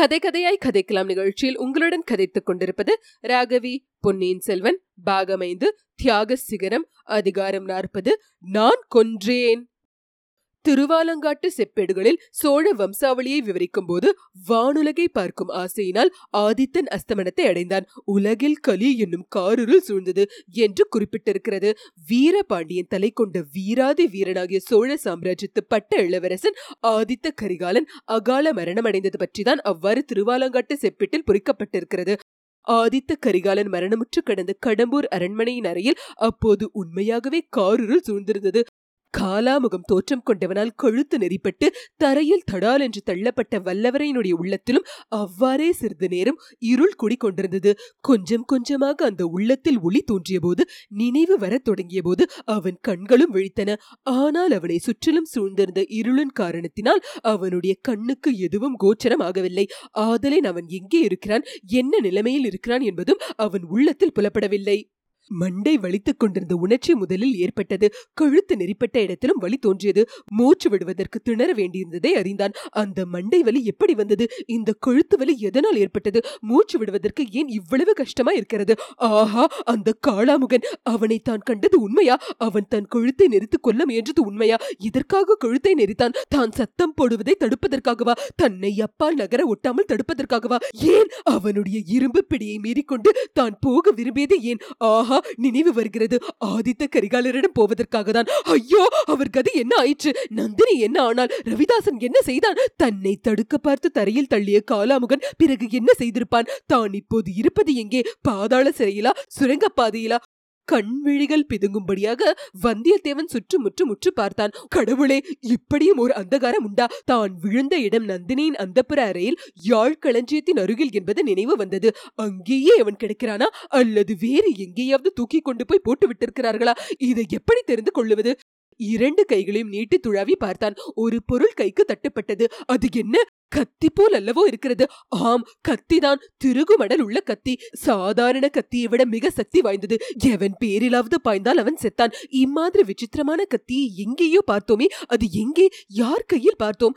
கதை கதையாய் கதைக்கலாம் நிகழ்ச்சியில் உங்களுடன் கதைத்துக் கொண்டிருப்பது ராகவி பொன்னியின் செல்வன் பாகமைந்து தியாக சிகரம் அதிகாரம் நாற்பது நான் கொன்றேன். திருவாலங்காட்டு செப்பேடுகளில் சோழ வம்சாவளியை விவரிக்கும் போது வானுலகை பார்க்கும் ஆசையினால் ஆதித்தன் அஸ்தமனத்தை அடைந்தான். உலகில் கலி என்னும் காருருள் சூழ்ந்தது என்று குறிப்பிட்டிருக்கிறது. வீரபாண்டியன் தலை கொண்ட வீராதி வீரனாகிய சோழ சாம்ராஜ்யத்து பட்ட இளவரசன் ஆதித்த கரிகாலன் அகால மரணம் அடைந்தது பற்றிதான் அவ்வாறு திருவாலங்காட்டு செப்பேட்டில் பொறிக்கப்பட்டிருக்கிறது. ஆதித்த கரிகாலன் மரணமுற்று கடந்த கடம்பூர் அரண்மனையின் அறையில் அப்போது உண்மையாகவே காருருள் சூழ்ந்திருந்தது. காலாமுகம் தோற்றம் கொண்டவனால் கழுத்து நெறிப்பட்டு தரையில் தடால் என்று தள்ளப்பட்ட வல்லவரையினுடைய உள்ளத்திலும் அவ்வாறே சிறிது நேரம் இருள் குடிக்கொண்டிருந்தது கொஞ்சம் கொஞ்சமாக அந்த உள்ளத்தில் ஒளி தோன்றிய போது நினைவு வரத் தொடங்கிய போது அவன் கண்களும் விழித்தன. ஆனால் அவனை சுற்றிலும் சூழ்ந்திருந்த இருளின் காரணத்தினால் அவனுடைய கண்ணுக்கு எதுவும் கோச்சரம் ஆகவில்லை ஆதலின் அவன் எங்கே இருக்கிறான் என்ன நிலைமையில் இருக்கிறான் என்பதும் அவன் உள்ளத்தில் புலப்படவில்லை. மண்டை வலித்துக் கொண்டிருந்த உணர்ச்சி முதலில் ஏற்பட்டது. கழுத்து நெறிப்பட்ட இடத்திலும் வலி தோன்றியது. மூச்சு விடுவதற்கு திணற வேண்டியிருந்ததை அறிந்தான். அந்த மண்டை வலி எப்படி வந்தது? இந்த கழுத்து வலி எதனால் ஏற்பட்டது? மூச்சு விடுவதற்கு ஏன் இவ்வளவு கஷ்டமா இருக்கிறது? ஆஹா அந்த காளாமுகன். அவனை தான் கண்டது உண்மையா? அவன் தன் கழுத்தை நெறித்து கொள்ள முயன்றது உண்மையா? இதற்காக கழுத்தை நெறித்தான் தான் சத்தம் போடுவதை தடுப்பதற்காகவா? தன்னை அப்பால் நகர ஒட்டாமல் தடுப்பதற்காகவா? ஏன்? அவனுடைய இரும்பு பிடியை மீறிக்கொண்டு தான் போக விரும்பியது ஏன்? ஆஹா நினைவு வருகிறது. ஆதித்த கரிகாலரிடம் போவதற்காக தான் ஐயோ அவர் கதை என்ன ஆயிற்று? நந்தினி என்ன ஆனால் ரவிதாசன் என்ன செய்தான்? தன்னை தடுக்க பார்த்து தரையில் தள்ளிய காலாமுகன் பிறகு என்ன செய்திருப்பான்? தான் இப்போது இருப்பது எங்கே? பாதாள சிறையிலா? சுரங்கப்பாதையிலா கண் விழிகள் பிதுங்கும்படியாக வந்தியத்தேவன் சுற்றுமுற்று முற்று பார்த்தான். கடவுளே இப்படியும் ஒரு அந்தகாரம் உண்டா? தான் விழுந்த இடம் நந்தினியின் அந்தப்புற அறையில் யாழ் களஞ்சியத்தின் அருகில் என்பது நினைவு வந்தது. அங்கேயே அவன் கிடைக்கிறானா? அல்லது வேறு எங்கேயாவது தூக்கி கொண்டு போய் போட்டு விட்டிருக்கிறார்களா இதை எப்படி தெரிந்து கொள்ளுவது? இரண்டு கைகளையும் நீட்டி துழாவி பார்த்தான். ஒரு பொருள் கைக்கு தட்டுப்பட்டது. அது என்ன? கத்தி போல் அல்லவோ இருக்கிறது. ஆம் கத்திதான். திருகுமடல் உள்ள கத்தி. சாதாரண கத்தியை விட மிக சக்தி வாய்ந்தது. எவன் பேரிலாவது பாய்ந்தால் அவன் செத்தான். இம்மாதிரி விசித்திரமான கத்தியை எங்கேயோ பார்த்தோமே அது எங்கே? யார் கையில் பார்த்தோம்?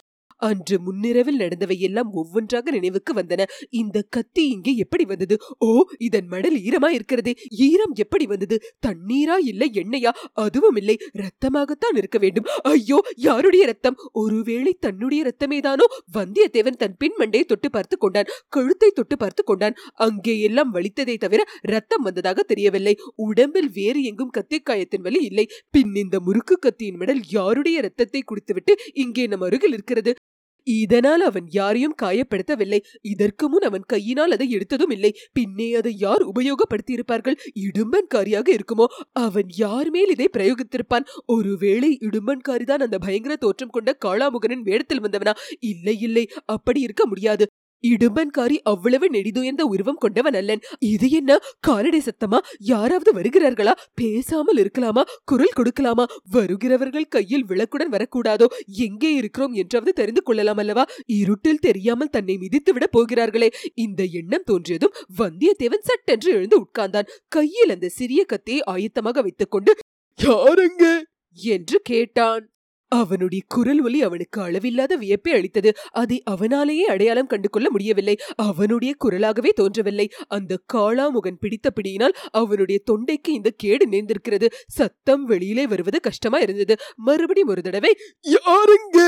அன்று முன்னிரவில் நடந்தவை எல்லாம் ஒவ்வொன்றாக நினைவுக்கு வந்தன. இந்த கத்தி இங்கே எப்படி வந்தது? ஓ இதன் மடல் ஈரமா இருக்கிறதே ஈரம் எப்படி வந்தது? தண்ணீரா இல்லை எண்ணெயா? அதுவும் இல்லை. ரத்தமாகத்தான் இருக்க வேண்டும். ஐயோ யாருடைய ரத்தம் ஒருவேளை தன்னுடைய ரத்தமேதானோ வந்தியத்தேவன் தன் பின் மண்டையை தொட்டு பார்த்து கொண்டான். கழுத்தை தொட்டு பார்த்து கொண்டான். அங்கே எல்லாம் வலித்ததை தவிர ரத்தம் வந்ததாக தெரியவில்லை. உடம்பில் வேறு எங்கும் கத்திக்காயத்தின் வலி இல்லை. பின் இந்த முறுக்கு கத்தியின் மடல் யாருடைய ரத்தத்தை குடித்துவிட்டு இங்கே நம் அருகில் இருக்கிறது? இதனால் அவன் யாரையும் காயப்படுத்தவில்லை. இதற்கு முன் அவன் கையினால் அதை எடுத்ததும் இல்லை. பின்னே அதை யார் உபயோகப்படுத்தியிருப்பார்கள்? இடும்பன்காரியாக இருக்குமோ? அவன் யார் மேல் இதை பிரயோகித்திருப்பான்? ஒருவேளை இடும்பன்காரிதான் அந்த பயங்கர தோற்றம் கொண்ட காளாமுகனின் வேடத்தில் வந்தவனா? இல்லை இல்லை அப்படி இருக்க முடியாது. இடும்பன்காரி அவ்வளவு நெடிதுயர்ந்த உருவம் கொண்டவன் அல்லன். இது என்ன? காலடை சத்தமா? யாராவது வருகிறார்களா? பேசாமல் இருக்கலாமா? குரல் கொடுக்கலாமா? வருகிறவர்கள் கையில் விளக்குடன் வரக்கூடாதோ? எங்கே இருக்கிறோம் என்றாவது தெரிந்து கொள்ளலாம் அல்லவா? இருட்டில் தெரியாமல் தன்னை மிதித்துவிட போகிறார்களே. இந்த எண்ணம் தோன்றியதும் வந்தியத்தேவன் சட்டென்று எழுந்து உட்கார்ந்தான். கையில் அந்த சிறிய கத்தியை ஆயத்தமாக வைத்துக் கொண்டு யாருங்க என்று கேட்டான். அவனுடைய குரல் ஒலி அவனுக்கு அளவில்லாத வியப்பை அளித்தது. அதை அவனாலேயே அடையாளம் கண்டு கொள்ள முடியவில்லை. அவனுடைய குரலாகவே தோன்றவில்லை. அந்த காளாமுகன் பிடித்த பிடியினால் அவனுடைய தொண்டைக்கு இந்த கேடு நேர்ந்திருக்கிறது. சத்தம் வெளியிலே வருவது கஷ்டமா இருந்தது. மறுபடியும் ஒரு தடவை யாருங்க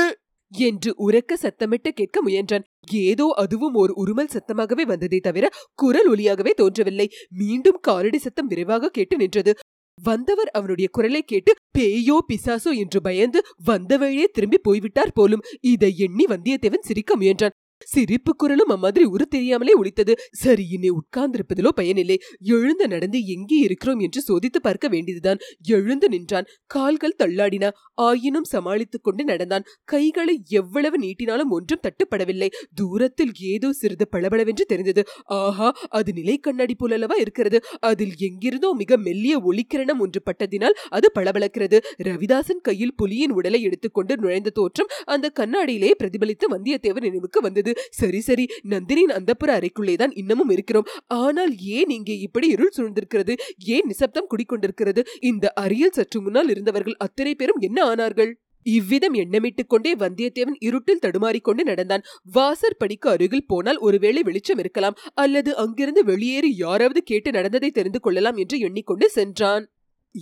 என்று உரக்க சத்தமிட்டு கேட்க முயன்றான். ஏதோ அதுவும் ஒரு உருமல் சத்தமாகவே வந்ததே தவிர குரல் ஒலியாகவே தோன்றவில்லை. மீண்டும் காலடி சத்தம் விரைவாக கேட்டு நின்றது. வந்தவர் அவனுடைய குரலை கேட்டு பேயோ பிசாசோ என்று பயந்து வந்த வழியே திரும்பி போய்விட்டார் போலும். இதை எண்ணி வந்தியத்தேவன் சிரிக்க முயன்றான். சிரிப்பு குரலும் அம்மாதிரி உரு தெரியாமலே ஒழித்தது சரி இனி உட்கார்ந்திருப்பதிலோ பயனில்லை. எழுந்து நடந்து எங்கே இருக்கிறோம் என்று சோதித்து பார்க்க வேண்டியதுதான். எழுந்து நின்றான். கால்கள் தள்ளாடின. ஆயினும் சமாளித்துக் கொண்டு நடந்தான். கைகளை எவ்வளவு நீட்டினாலும் ஒன்றும் தட்டுப்படவில்லை. தூரத்தில் ஏதோ சிறிது பளபளவென்று தெரிந்தது. ஆஹா அது நிலை கண்ணாடி போலல்லவா இருக்கிறது. அதில் எங்கிருந்தோ மிக மெல்லிய ஒளிக்கிரணம் ஒன்று பட்டதினால் அது பளபளக்கிறது. ரவிதாசன் கையில் புலியின் உடலை எடுத்துக்கொண்டு நுழைந்த தோற்றம் அந்த கண்ணாடியிலே பிரதிபலித்து வந்தியத்தேவன் நினைவுக்கு வந்தது. சரி சரி. நந்தினியின் அந்தப்புற அறைக்குள்ளேதான் இன்னமும் இருக்கிறோம். ஆனால் ஏன் இங்கே இப்படி இருள் சூழ்ந்திருக்கிறது? ஏன் நிசப்தம் குடிக்கொண்டிருக்கிறது? இந்த அறையில் சற்று முன்னால் இருந்தவர்கள் அத்தனை பேரும் என்ன ஆனார்கள்? இவ்விதம் எண்ணமிட்டுக் கொண்டே வந்தியத்தேவன் இருட்டில் தடுமாறிக்கொண்டு நடந்தான். வாசற்படிக்கு அருகில் போனால் ஒருவேளை வெளிச்சம் இருக்கலாம். அல்லது அங்கிருந்து வெளியேறி யாராவது கேட்டு நடந்ததை தெரிந்து கொள்ளலாம் என்று எண்ணிக்கொண்டு சென்றான்.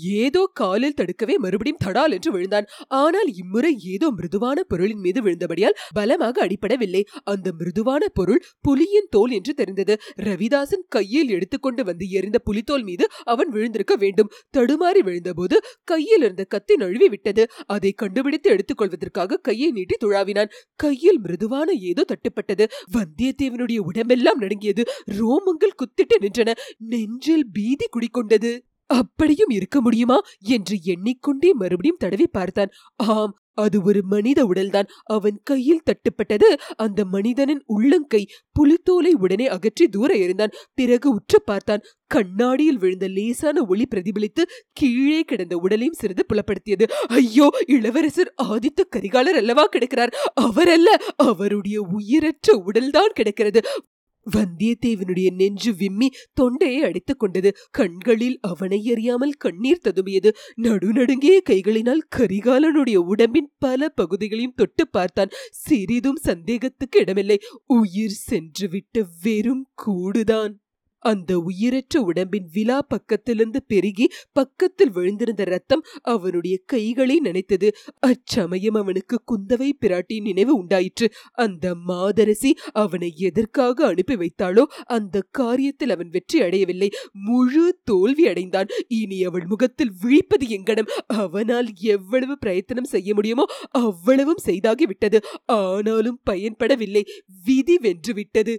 ஏதோ காலில் தடுக்கவே மறுபடியும் தடால் என்று விழுந்தான். ஆனால் இம்முறை ஏதோ மிருதுவான பொருளின் மீது விழுந்தபடியால் பலமாக அடிபடவில்லை. அந்த மிருதுவான பொருள் புலியின் தோல் என்று தெரிந்தது. ரவிதாசன் கையில் எடுத்துக்கொண்டு வந்து எரிந்த புலித்தோல் மீது அவன் விழுந்திருக்க வேண்டும். தடுமாறி விழுந்தபோது கையில் இருந்த கத்தி நழுவி விட்டது. அதை கண்டுபிடித்து எடுத்துக்கொள்வதற்காக கையை நீட்டி துழாவினான். கையில் மிருதுவான ஏதோ தட்டுப்பட்டது. வந்தியத்தேவனுடைய உடம்பெல்லாம் நடுங்கியது. ரோமங்கள் குத்திட்டு நின்றன. நெஞ்சில் பீதி குடிக்கொண்டது அப்படியும் இருக்க முடியுமா என்று எண்ணிக்கொண்டே மறுபடியும் தடவி பார்த்தான். ஆம் அது ஒரு மனித உடல்தான். அவன் கையில் தட்டுப்பட்டது அந்த மனிதனின் உள்ளங்கை புலித்தோலை உடனே அகற்றி தூர எறிந்தான். பிறகு உற்று பார்த்தான். கண்ணாடியில் விழுந்த லேசான ஒளி பிரதிபலித்து கீழே கிடந்த உடலையும் சிறிது புலப்படுத்தியது. ஐயோ இளவரசர் ஆதித்த கரிகாலர் அல்லவா கிடக்கிறார்? அவரல்ல அவருடைய உயிரற்ற உடல்தான் கிடக்கிறது. வந்தியத்தேவனுடைய நெஞ்சு விம்மி தொண்டையை அடித்துக் கொண்டது. கண்களில் அவனை அறியாமல் கண்ணீர் ததுமியது நடுநடுங்கிய கைகளினால் கரிகாலனுடைய உடம்பின் பல பகுதிகளையும் தொட்டு பார்த்தான். சிறிதும் சந்தேகத்துக்கு இடமில்லை. உயிர் சென்றுவிட்டு வெறும் கூடுதான். அந்த உயிரற்ற உடம்பின் விழா பக்கத்திலிருந்து பெருகி பக்கத்தில் விழுந்திருந்த ரத்தம் அவனுடைய கைகளை நினைத்தது. அச்சமயம் அவனுக்கு குந்தவை பிராட்டியின் நினைவு உண்டாயிற்று. அந்த மாதரசி அவனை எதற்காக அனுப்பி வைத்தாளோ அந்த காரியத்தில் அவன் வெற்றி அடையவில்லை. முழு தோல்வி அடைந்தான். இனி அவள் முகத்தில் விழிப்பது எங்கனம்? அவனால் எவ்வளவு பிரயத்தனம் செய்ய முடியுமோ அவ்வளவும் செய்தாகிவிட்டது. ஆனாலும் பயன்படவில்லை. விதி வென்றுவிட்டது.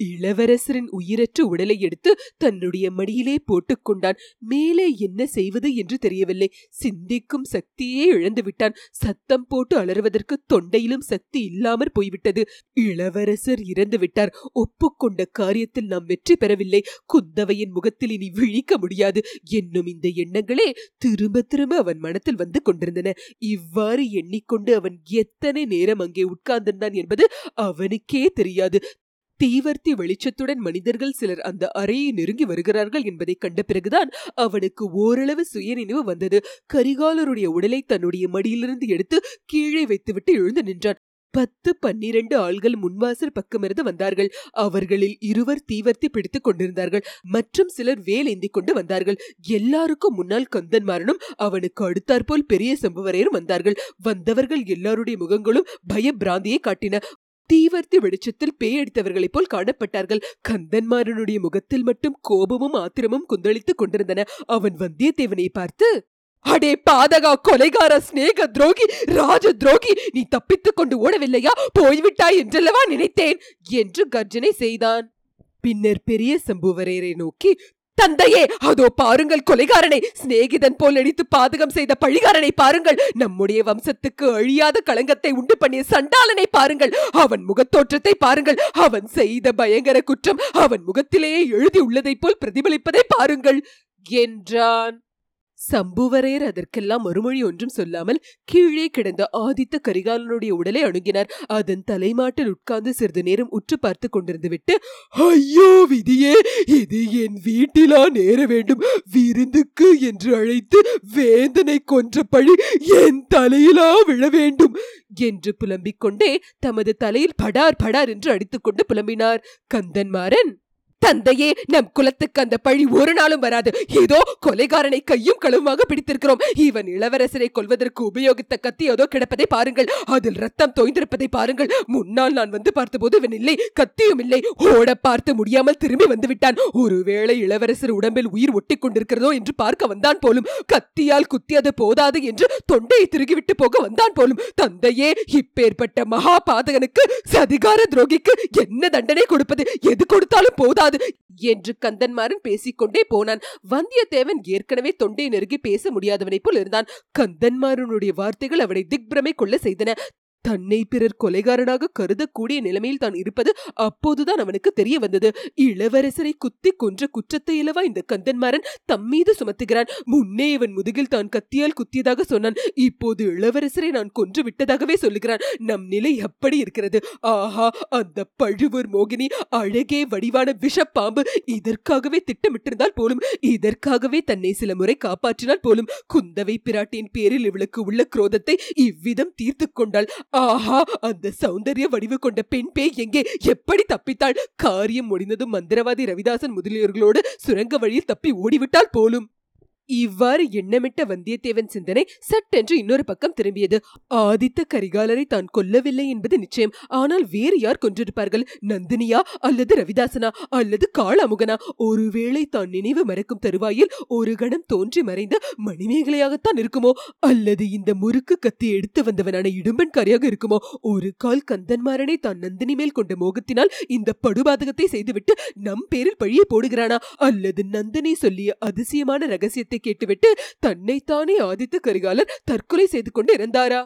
இளவரசரின் உயிரற்ற உடலை எடுத்து தன்னுடைய மடியிலே போட்டுக்கொண்டான் மேலே என்ன செய்வது என்று தெரியவில்லை. சிந்திக்கும் சக்தியே இழந்து விட்டான். சத்தம் போட்டு அலறுவதற்கு தொண்டையிலும் சக்தி இல்லாமற் போய்விட்டது. இளவரசர் இறந்து விட்டார். ஒப்புக்கொண்ட காரியத்தில் நாம் வெற்றி பெறவில்லை. குந்தவையின் முகத்தில் இனி விழிக்க முடியாது. என்னும் இந்த எண்ணங்களே திரும்ப திரும்ப அவன் மனத்தில் வந்து கொண்டிருந்தன. இவ்வாறு எண்ணிக்கொண்டு அவன் எத்தனை நேரம் அங்கே உட்கார்ந்திருந்தான் என்பது அவனுக்கே தெரியாது. தீவர்த்தி வெளிச்சத்துடன் மனிதர்கள் சிலர் அந்த அறையை நெருங்கி வருகிறார்கள் என்பதை கண்ட பிறகுதான் அவனுக்கு ஓரளவு சுயநினைவு வந்தது. கரிகாலருடைய உடலை தன்னுடைய மடியிலிருந்து எடுத்து கீழே வைத்துவிட்டு எழுந்து நின்றான். பத்து பன்னிரண்டு ஆள்கள் முன்வாசல் பக்கமிருந்து வந்தார்கள். அவர்களில் இருவர் தீவர்த்தி பிடித்துக் கொண்டிருந்தார்கள். மற்றும் சிலர் வேல் ஏந்தி கொண்டு வந்தார்கள். எல்லாருக்கும் முன்னால் கந்தன்மாரனும் அவனுக்கு அடுத்தாற்போல் பெரிய சம்புவரையரும் வந்தார்கள். வந்தவர்கள் எல்லாருடைய முகங்களும் பயபிராந்தியை காட்டின. தீவர்த்தி வெளிச்சத்தில் பேயடித்தவர்களைப் போல் காணப்பட்டார்கள். கந்தன்மாரனுடைய முகத்தில் மட்டும் கோபமும் ஆத்திரமும் குந்தளித்துக் கொண்டிருந்தன. அவன் வந்தியத்தேவனை பார்த்து அடே பாதகா கொலைகார ஸ்நேக துரோகி ராஜ துரோகி நீ தப்பித்துக் கொண்டு ஓடவில்லையா? போய்விட்டாய் என்றல்லவா நினைத்தேன்? என்று கர்ஜனை செய்தான். பின்னர் பெரிய சம்புவரையரை நோக்கி தந்தையே அதோ பாருங்கள் கொலைகாரனை. சிநேகிதன் போல் நடித்து பாதகம் செய்த பழிகாரனை பாருங்கள். நம்முடைய வம்சத்துக்கு அழியாத களங்கத்தை உண்டு பண்ணிய சண்டாளனை பாருங்கள். அவன் முகத்தோற்றத்தை பாருங்கள். அவன் செய்த பயங்கர குற்றம் அவன் முகத்திலேயே எழுதி உள்ளதைப் போல் பிரதிபலிப்பதை பாருங்கள் என்றான். சம்புவரையர் அதற்கெல்லாம் மறுமொழி ஒன்றும் சொல்லாமல் கீழே கிடந்த ஆதித்த கரிகாலனுடைய உடலை அணுகினார். அதன் தலைமாட்டில் உட்கார்ந்து சிறிது நேரம் உற்று பார்த்து கொண்டிருந்து விட்டு ஐயோ விதியே இது என் வீட்டிலா நேர வேண்டும். விருந்துக்கு என்று அழைத்து வேந்தனை கொன்ற பழி என் தலையிலா விழ வேண்டும். என்று புலம்பிக் கொண்டே தமது தலையில் படார் படார் என்று அடித்துக்கொண்டு புலம்பினார். கந்தன்மாறன் தந்தையே நம் குலத்துக்கு அந்த பழி ஒரு நாளும் வராது. ஏதோ கொலைகாரனை கையும் களவுமாக பிடித்திருக்கிறோம். இவன் இளவரசரை கொல்வதற்கு உபயோகித்த கத்தி ஏதோ கிடப்பதை பாருங்கள். அதில் ரத்தம் தோய்ந்திருப்பதை பாருங்கள். முன்னால் நான் வந்து பார்த்தபோது இவன் இல்லை கத்தியும் இல்லை. ஓட பார்த்து முடியாமல் திரும்பி வந்து விட்டான் ஒருவேளை இளவரசர் உடம்பில் உயிர் ஒட்டி கொண்டிருக்கிறதோ என்று பார்க்க வந்தான் போலும். கத்தியால் குத்தியது போதாது என்று தொண்டையை திருகிவிட்டு போக வந்தான் போலும். தந்தையே இப்பேற்பட்ட மகா பாதகனுக்கு சதிகார துரோகிக்கு என்ன தண்டனை கொடுப்பது? எது கொடுத்தாலும் போதாது. என்று கந்தன்மாறன் பேசிக்கொண்டே போனான். வந்தியத்தேவன் ஏற்கனவே தொண்டை நெருங்கி பேச முடியாதவனைப் போல் இருந்தான். கந்தன்மாறனுடைய வார்த்தைகள் அவனை திக்பிரமை கொள்ள செய்தன. தன்னை பிறர் கொலைகாரனாக கருதக்கூடிய நிலைமையில் தான் இருப்பது அப்போதுதான் அவனுக்கு தெரிய வந்தது இளவரசரை குத்தி கொன்ற குற்றத்தை இலவா இந்த கந்தன்மாறன் தம்மீது சுமத்துகிறான்? முன்னே இவன் முதுகில் தான் கத்தியால் குத்தியதாக சொன்னான். இப்போது இளவரசரை நான் கொன்று விட்டதாகவே சொல்லுகிறான். நம் நிலை எப்படி இருக்கிறது. ஆஹா அந்த பழுவூர் மோகினி அழகே வடிவான விஷப்பாம்பு. இதற்காகவே திட்டமிட்டிருந்தால் போலும் இதற்காகவே தன்னை சில முறை காப்பாற்றினால் போலும். குந்தவை பிராட்டியின் பேரில் இவளுக்கு உள்ள குரோதத்தை இவ்விதம் தீர்த்து கொண்டாள். ஆஹா அந்த சௌந்தரிய வடிவு கொண்ட பெண் பேய் எங்கே? எப்படி தப்பித்தாள்? காரியம் முடிந்ததும் மந்திரவாதி ரவிதாசன் முதலியோர்களோடு சுரங்க வழியில் தப்பி ஓடிவிட்டால் போலும். இவ்வாறு எண்ணமிட்ட வந்தியத்தேவன் சிந்தனை சட்டென்று இன்னொரு பக்கம் திரும்பியது. ஆதித்த கரிகாலரை தான் கொல்லவில்லை என்பது நிச்சயம். ஆனால் வேறு யார் கொன்றிருப்பார்கள்? நந்தினியா அல்லது ரவிதாசனா அல்லது காளாமுகனா? ஒருவேளை தான் நினைவு மறக்கும் தருவாயில் ஒரு கணம் தோன்றி மறைந்த மணிமேகலையாகத்தான் இருக்குமோ? அல்லது இந்த முறுக்கு கத்தி எடுத்து வந்தவனான இடும்பன்காரியாக இருக்குமோ? ஒரு கால் கந்தன்மாரனை தான் நந்தினி மேல் கொண்ட மோகத்தினால் இந்த படுபாதகத்தை செய்துவிட்டு நம் பேரில் பழியை போடுகிறானா? அல்லது நந்தினி சொல்லிய அதிசயமான ரகசியத்தை கேட்டுவிட்டு தன்னைத்தானே ஆதித்த கரிகாலர் தற்கொலை செய்து கொண்டு இருந்தாரா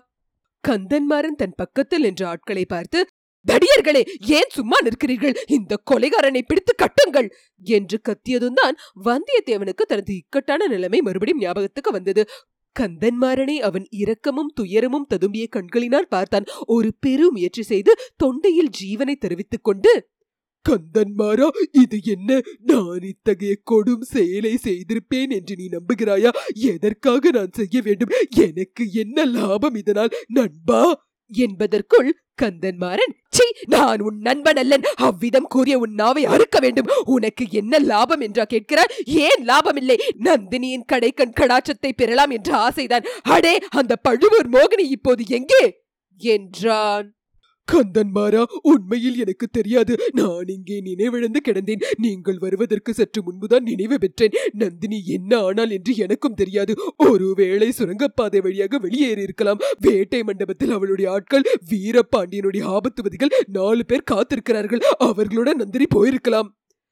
கந்தன்மாறன் தன் பக்கத்தில் நின்ற ஆட்களை பார்த்து தடியர்களே ஏன் சும்மா நிற்கிறீர்கள்? இந்த கொலைகாரனை பிடித்து கட்டுங்கள்! என்று கத்தியதும் தான் வந்தியத்தேவனுக்கு தனது இக்கட்டான நிலைமை மறுபடியும் ஞாபகத்துக்கு வந்தது. கந்தன்மாறனை அவன் இரக்கமும் துயரமும் ததும்பிய கண்களினால் பார்த்தான். ஒரு பெரு முயற்சி செய்து தொண்டையில் ஜீவனை தெரிவித்துக் கொண்டு கந்தன்மாரா இது என்ன? நான் இத்தகைய கொடும் செயலை செய்திருப்பேன் என்று நீ நம்புகிறாயா? எதற்காக நான் செய்ய வேண்டும்? எனக்கு என்ன லாபம் இதனால் நண்பா? என்பதற்குள் கந்தன்மாறன் சி நான் உன் நண்பன் அல்லன். அவ்விதம் கூறிய உன் நாவை அறுக்க வேண்டும். உனக்கு என்ன லாபம் என்றா கேட்கிறார் ஏன் லாபம் இல்லை நந்தினியின் கடைக்கண் கடாச்சத்தை பெறலாம் என்ற ஆசைதான். அடே அந்த பழுவூர் மோகினி இப்போது எங்கே? என்றான். கந்தன்மாரா உண்மையில் எனக்கு தெரியாது. நான் இங்கே நினைவிழந்து கிடந்தேன். நீங்கள் வருவதற்கு சற்று முன்புதான் நினைவு பெற்றேன். நந்தினி என்ன ஆனால் என்று எனக்கும் தெரியாது. ஒருவேளை சுரங்கப்பாதை வழியாக வெளியேறி இருக்கலாம். வேட்டை மண்டபத்தில் அவளுடைய ஆட்கள் வீரபாண்டியனுடைய ஆபத்துவதிகள் நாலு பேர் காத்திருக்கிறார்கள். அவர்களுடன் நந்தினி போயிருக்கலாம்.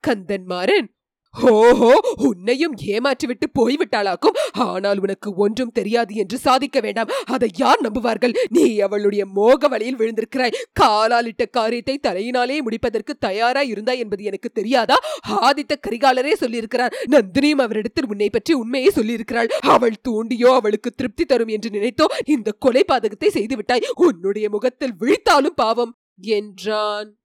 கந்தன்மாறன் ஹோஹோ உன்னையும் ஏமாற்றிவிட்டு போய்விட்டாளாக்கும் ஆனால் உனக்கு ஒன்றும் தெரியாது என்று சாதிக்க வேண்டாம். அதை யார் நம்புவார்கள்? நீ அவளுடைய மோக வழியில் விழுந்திருக்கிறாய். காலாலிட்ட காரியத்தை தலையினாலே முடிப்பதற்கு தயாரா இருந்தாய் என்பது எனக்கு தெரியாதா? ஆதித்த கரிகாலரே சொல்லியிருக்கிறார். நந்தினியும் அவரிடத்தில் உன்னை பற்றி உண்மையை சொல்லியிருக்கிறாள். அவள் தூண்டியோ அவளுக்கு திருப்தி தரும் என்று நினைத்தோ இந்த கொலை பாதகத்தை செய்துவிட்டாய். உன்னுடைய முகத்தில் விழித்தாலும் பாவம் என்றான்.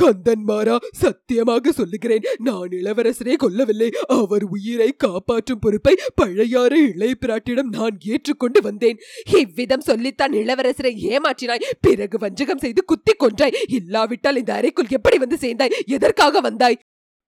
கந்தன்மாரா சத்தியமாக சொல்லுகிறேன். நான் இளவரசரை கொல்லவில்லை. அவர் உயிரை காப்பாற்றும் பொறுப்பை பழையாறு இளைய பிராட்டிடம் நான் ஏற்றுக்கொண்டு வந்தேன். இவ்விதம் சொல்லித்தான் இளவரசரை ஏமாற்றினாய். பிறகு வஞ்சகம் செய்து குத்தி கொன்றாய். இல்லாவிட்டால் இந்த அறைக்குள் எப்படி வந்து சேர்ந்தாய்? எதற்காக வந்தாய்?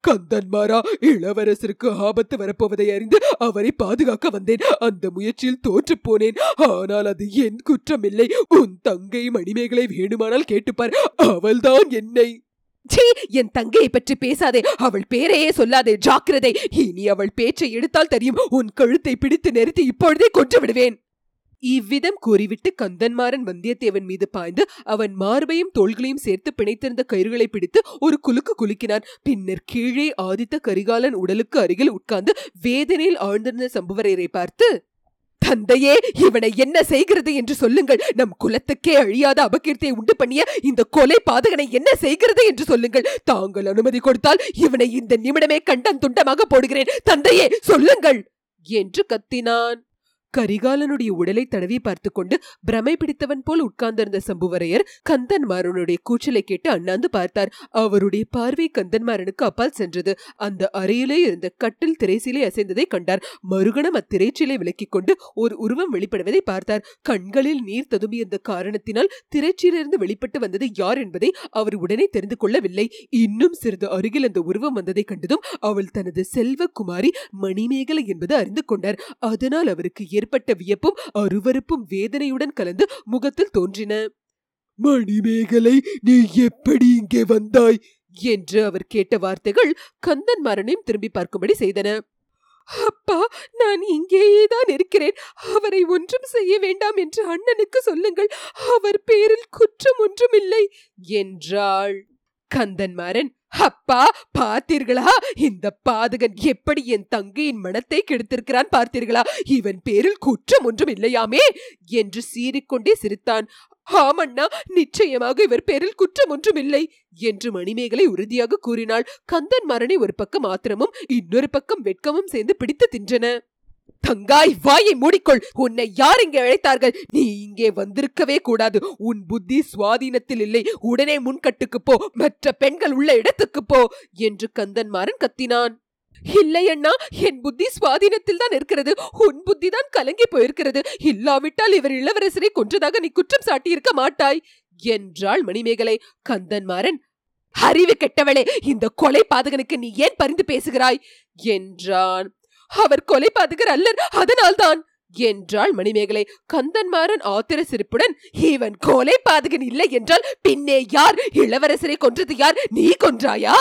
கந்தன்மாரா இளவரசருக்கு ஆபத்து வரப்போவதை அறிந்து அவரை பாதுகாக்க வந்தேன். அந்த முயற்சியில் தோற்று போனேன். ஆனால் அது என் குற்றமில்லை. உன் தங்கை மணிமேகலை வேணுமானால் கேட்டுப்பார். அவள்தான் என்னை சீ என் தங்கையை பற்றி பேசாதே. அவள் பேரையே சொல்லாதே. ஜாக்கிரதை. இனி அவள் பேச்சை எடுத்தால் தெரியும். உன் கழுத்தை பிடித்து நிறுத்தி இப்பொழுதே கொன்று விடுவேன். இவ்விதம் கூறிவிட்டு கந்தன்மாறன் வந்தியத்தேவன் மீது பாய்ந்து அவன் மார்பையும் தோள்களையும் சேர்த்து பிணைத்திருந்த கயிறுகளை பிடித்து ஒரு குலுக்கு குலுக்கினான். பின்னர் கீழே ஆதித்த கரிகாலன் உடலுக்கு அருகில் உட்கார்ந்து வேதனையில் ஆழ்ந்திருந்த சம்புவரையரை பார்த்து தந்தையே இவனை என்ன செய்கிறது என்று சொல்லுங்கள். நம் குலத்துக்கே அழியாத அபகீர்த்தியை உண்டு பண்ணிய இந்த கொலை பாதகனை என்ன செய்கிறது என்று சொல்லுங்கள். தாங்கள் அனுமதி கொடுத்தால் இவனை இந்த நிமிடமே கண்டம் துண்டமாக போடுகிறேன். தந்தையே சொல்லுங்கள். என்று கத்தினான். கரிகாலனுடைய உடலை தடவி பார்த்து கொண்டு பிரமை பிடித்தவன் போல் உட்கார்ந்திருந்த சம்புவரையர் கந்தன்மாறனுடைய கூச்சலை கேட்டு அண்ணாந்து பார்த்தார். அவருடைய பார்வை கந்தன்மாறனுக்கு அப்பால் சென்றது. அந்த அறையிலே இருந்த கட்டில் திரைசீலை அசைந்ததை கண்டார். மறுகணம் அத்திரைச்சீலை விலக்கிக் கொண்டு ஒரு உருவம் வெளிப்படுவதை பார்த்தார். கண்களில் நீர் ததும்பியிருந்த காரணத்தினால் திரைச்சியிலிருந்து வெளிப்பட்டு வந்தது யார் என்பதை அவர் உடனே தெரிந்து கொள்ளவில்லை. இன்னும் சிறிது அருகில் அந்த உருவம் வந்ததை கண்டதும் அவள் தனது செல்வகுமாரி மணிமேகலை என்பது அறிந்து கொண்டார். அதனால் அவருக்கு ஏற்பட்ட வியப்பும் அருவருப்பும் வேதனையுடன் கலந்து முகத்தில் தோன்றின. மணிமேகலை நீ எப்படி இங்கே வந்தாய்? என்று அவர் கேட்ட வார்த்தைகள் கந்தன் மரணையும் திரும்பி பார்க்கும்படி செய்தன. அப்பா நான் இங்கேயே தான் இருக்கிறேன். அவரை ஒன்றும் செய்ய வேண்டாம் என்று அண்ணனுக்கு சொல்லுங்கள். அவர் பேரில் குற்றம் ஒன்றுமில்லை என்றாள். கந்தன்மாறன் அப்பா பார்த்தீர்களா? இந்த பாதகன் எப்படி என் தங்கையின் மனத்தை கெடுத்திருக்கிறான் பார்த்தீர்களா? இவன் பேரில் குற்றம் ஒன்றும் இல்லையாமே என்று சீறிக்கொண்டே சிரித்தான். ஆமண்ணா நிச்சயமாக இவர் பேரில் குற்றம் ஒன்றும் இல்லை என்று மணிமேகலை உறுதியாக கூறினாள். கந்தன் மரணி ஒரு பக்கம் ஆத்திரமும் இன்னொரு பக்கம் வெட்கமும் சேர்ந்து பிடித்து தின்றன. தங்காய் வாயை மூடிக்கொள். உன்னை யார் இங்கே அழைத்தார்கள்? நீ இங்கே வந்திருக்கவே கூடாது. உன் புத்தி சுவாதீனத்தில் இல்லை. உடனே முன்கட்டுக்கு போ. மற்ற பெண்கள் உள்ள இடத்துக்கு போ என்று கந்தன்மாறன் கத்தினான். இல்லை அண்ணா என் புத்தி சுவாதீனத்தில் தான் இருக்கிறது. உன் புத்தி தான் கலங்கி போயிருக்கிறது. இல்லாவிட்டால் இவர் இளவரசரை கொன்றதாக நீ குற்றம் சாட்டியிருக்க மாட்டாய் என்றாள் மணிமேகலை. கந்தன்மாறன் அறிவு கெட்டவளே இந்த கொலை பாதகனுக்கு நீ ஏன் பரிந்து பேசுகிறாய்? என்றான். அவர் கொலை பாதகர் அல்லர் அதனால்தான். என்றாள் மணிமேகலை. கந்தன்மாறன் ஆத்திர சிரிப்புடன் இவன் கொலை பாதகன் இல்லை என்றால் பின்னே யார்? இளவரசரை கொன்றது யார்? நீ கொன்றாயா?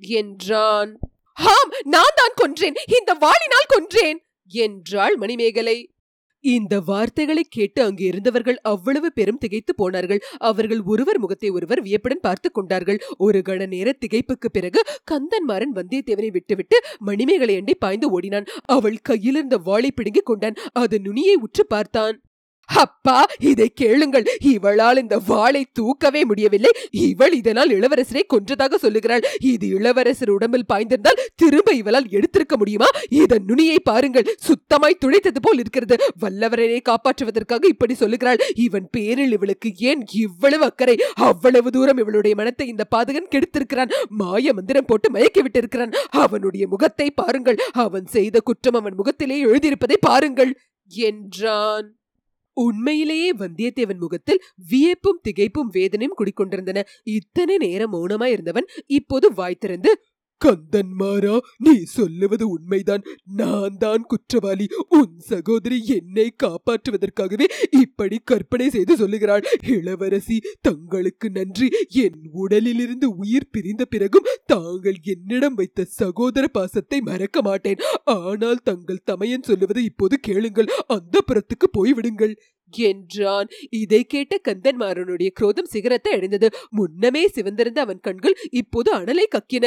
என்றான். ஆம் நான் தான் கொன்றேன். இந்த வாளினால் கொன்றேன். என்றாள் மணிமேகலை. இந்த வார்த்தைகளை கேட்டு அங்கு இருந்தவர்கள் அவ்வளவு பெரும் திகைத்து போனார்கள். அவர்கள் ஒருவர் முகத்தை ஒருவர் வியப்புடன் பார்த்து கொண்டார்கள். ஒரு கண நேர திகைப்புக்கு பிறகு கந்தன்மாறன் வந்தியத்தேவனை விட்டுவிட்டு மணிமேகலை அண்டை பாய்ந்து ஓடினான். அவள் கையிலிருந்த வாளை பிடுங்கிக் கொண்டான். அது நுனியை உற்று பார்த்தான். அப்பா இதை கேளுங்கள். இவளால் இந்த வாளை தூக்கவே முடியவில்லை. இவள் இதனால் இளவரசரை கொன்றதாக சொல்லுகிறாள். இது இளவரசர் உடம்பில் பாய்ந்திருந்தால் திரும்ப இவளால் எடுத்திருக்க முடியுமா? இதன் நுனியை பாருங்கள். சுத்தமாய் துளைத்தது போல் இருக்கிறது. வல்லவரனை காப்பாற்றுவதற்காக இப்படி சொல்லுகிறாள். இவன் பேரில் இவளுக்கு ஏன் இவ்வளவு அக்கறை? அவ்வளவு தூரம் இவளுடைய மனத்தை இந்த பாதகன் கெடுத்திருக்கிறான். மாய மந்திரம் போட்டு மயக்கி விட்டிருக்கிறான். அவனுடைய முகத்தை பாருங்கள். அவன் செய்த குற்றம் அவன் முகத்திலே எழுதியிருப்பதை பாருங்கள். என்றான். உண்மையிலேயே வந்தியத்தேவன் முகத்தில் வியப்பும் திகைப்பும் வேதனையும் குடிக்கொண்டிருந்தன. இத்தனை நேரம் மௌனமாய் இருந்தவன் இப்போது வாய்த்திருந்து கந்தன்மாரா நீ சொல்லுவது உண்மைதான். நான் தான் குற்றவாளி. உன் சகோதரி என்னை காப்பாற்றுவதற்காகவே இப்படி கற்பனை செய்து சொல்லுகிறாள். இளவரசி தங்களுக்கு நன்றி. என் உடலிலிருந்து உயிர் பிரிந்த பிறகும் தாங்கள் என்னிடம் வைத்த சகோதர பாசத்தை மறக்க மாட்டேன். ஆனால் தங்கள் தமையன் சொல்லுவதை இப்போது கேளுங்கள். அந்த புறத்துக்கு போய்விடுங்கள். என்றான். இதை கேட்ட கந்தன்மாறனுடைய குரோதம் சிகரத்தை அடைந்தது. முன்னமே சிவந்திருந்த அவன் கண்கள் இப்போது அனலை கக்கின.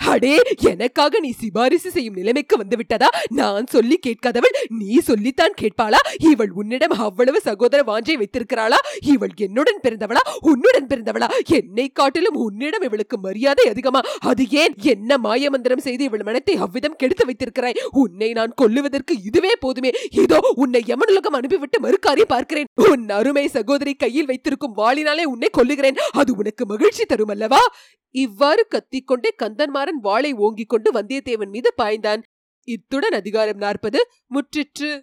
அடே எனக்காக நீ சிபாரிசு செய்யும் நிலைமைக்கு வந்துவிட்டதா? நான் சொல்லி கேட்காதவள் நீ சொல்லித்தான் கேட்பாளா? இவள் உன்னிடம் அவ்வளவு சகோதர வாஞ்சை வைத்திருக்கிறாளா? இவள் என்னுடன் பிறந்தவளா? உன்னுடன் பிறந்தவளா? என்னை காட்டிலும் உன்னிடம் இவளுக்கு மரியாதை அதிகமா? அது ஏன் என்ன மாயமந்திரம் செய்து இவள் மனத்தை அவ்விதம் கெடுத்து வைத்திருக்கிறாய்? உன்னை நான் கொல்லுவதற்கு இதுவே போதுமே. இதோ உன்னை யமனுலகம் அனுப்பிவிட்டு மறுக்காரி பார்க்கிறேன். உன் அருமை சகோதரி கையில் வைத்திருக்கும் வாளினாலே உன்னை கொல்லுகிறேன். அது உனக்கு மகிழ்ச்சி தரும் அல்லவா இவ்வாறு கத்திக்கொண்டே கந்தன்மாறன் வாளை ஓங்கிக் கொண்டு வந்தியத்தேவன் மீது பாய்ந்தான். இத்துடன் அதிகாரம் நாற்பது. முற்றிற்று.